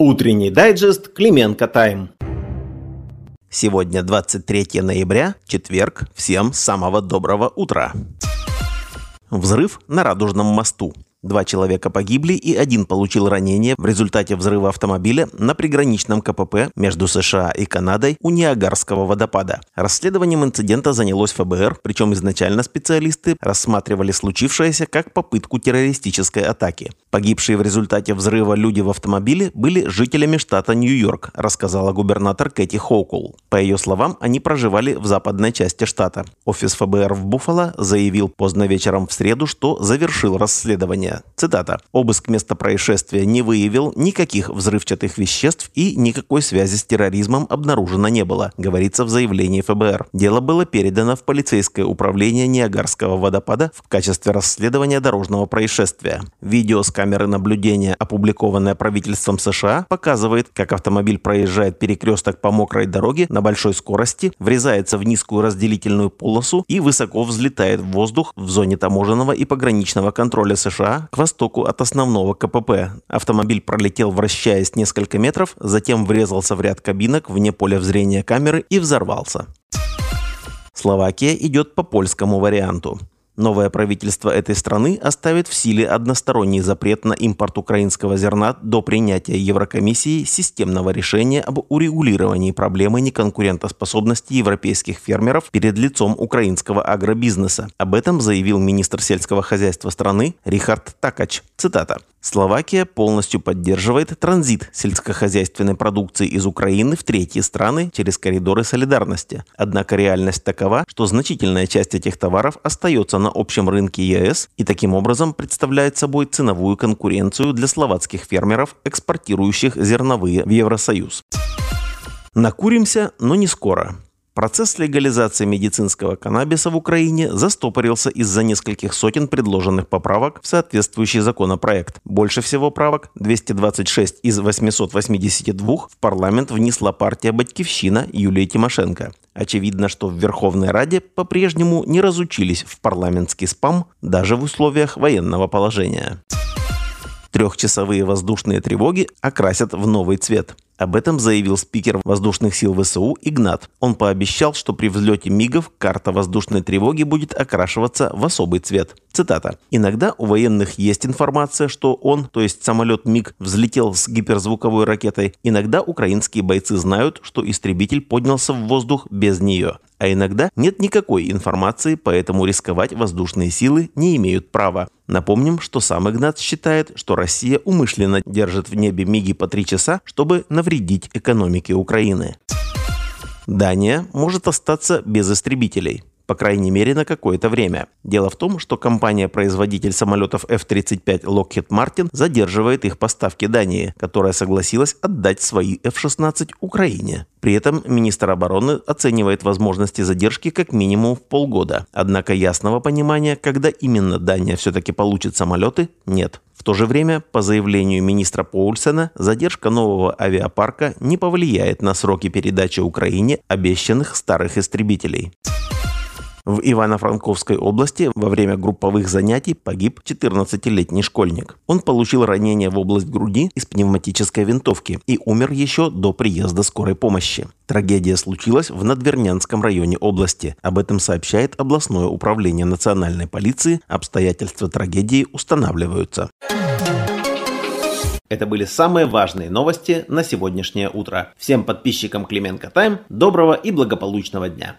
Утренний дайджест Клименко Тайм. Сегодня 23 ноября, четверг. Всем самого доброго утра. Взрыв на Радужном мосту. Два человека погибли и один получил ранение в результате взрыва автомобиля на приграничном КПП между США и Канадой у Ниагарского водопада. Расследованием инцидента занялось ФБР, причем изначально специалисты рассматривали случившееся как попытку террористической атаки. Погибшие в результате взрыва люди в автомобиле были жителями штата Нью-Йорк, рассказала губернатор Кэти Хоукул. По ее словам, они проживали в западной части штата. Офис ФБР в Буффало заявил поздно вечером в среду, что завершил расследование заявление. Цитата. «Обыск места происшествия не выявил никаких взрывчатых веществ и никакой связи с терроризмом обнаружено не было», говорится в заявлении ФБР. Дело было передано в полицейское управление Ниагарского водопада в качестве расследования дорожного происшествия. Видео с камеры наблюдения, опубликованное правительством США, показывает, как автомобиль проезжает перекресток по мокрой дороге на большой скорости, врезается в низкую разделительную полосу и высоко взлетает в воздух в зоне таможенного и пограничного контроля США к востоку от основного КПП. Автомобиль пролетел, вращаясь несколько метров, затем врезался в ряд кабинок вне поля зрения камеры и взорвался. Словакия идет по польскому варианту. Новое правительство этой страны оставит в силе односторонний запрет на импорт украинского зерна до принятия Еврокомиссии системного решения об урегулировании проблемы неконкурентоспособности европейских фермеров перед лицом украинского агробизнеса. Об этом заявил министр сельского хозяйства страны Рихард Такач. Цитата. Словакия полностью поддерживает транзит сельскохозяйственной продукции из Украины в третьи страны через коридоры солидарности. Однако реальность такова, что значительная часть этих товаров остается на общем рынке ЕС и таким образом представляет собой ценовую конкуренцию для словацких фермеров, экспортирующих зерновые в Евросоюз. Накуримся, но не скоро. Процесс легализации медицинского каннабиса в Украине застопорился из-за нескольких сотен предложенных поправок в соответствующий законопроект. Больше всего правок, 226 из 882, в парламент внесла партия «Батькивщина» Юлии Тимошенко. Очевидно, что в Верховной Раде по-прежнему не разучились в парламентский спам даже в условиях военного положения. Трехчасовые воздушные тревоги окрасят в новый цвет – об этом заявил спикер воздушных сил ВСУ Игнат. Он пообещал, что при взлете МИГов карта воздушной тревоги будет окрашиваться в особый цвет. Цитата. «Иногда у военных есть информация, что он, то есть самолет МиГ, взлетел с гиперзвуковой ракетой. Иногда украинские бойцы знают, что истребитель поднялся в воздух без нее. А иногда нет никакой информации, поэтому рисковать воздушные силы не имеют права. Напомним, что сам Игнат считает, что Россия умышленно держит в небе МиГи по три часа, чтобы навредить экономике Украины. Дания может остаться без истребителей по крайней мере на какое-то время. Дело в том, что компания-производитель самолетов F-35 Lockheed Martin задерживает их поставки Дании, которая согласилась отдать свои F-16 Украине. При этом министр обороны оценивает возможности задержки как минимум в полгода. Однако ясного понимания, когда именно Дания все-таки получит самолеты, нет. В то же время, по заявлению министра Поульсена, задержка нового авиапарка не повлияет на сроки передачи Украине обещанных старых истребителей. В Ивано-Франковской области во время групповых занятий погиб 14-летний школьник. Он получил ранение в область груди из пневматической винтовки и умер еще до приезда скорой помощи. Трагедия случилась в Надвернянском районе области. Об этом сообщает областное управление национальной полиции. Обстоятельства трагедии устанавливаются. Это были самые важные новости на сегодняшнее утро. Всем подписчикам Клименко Тайм доброго и благополучного дня.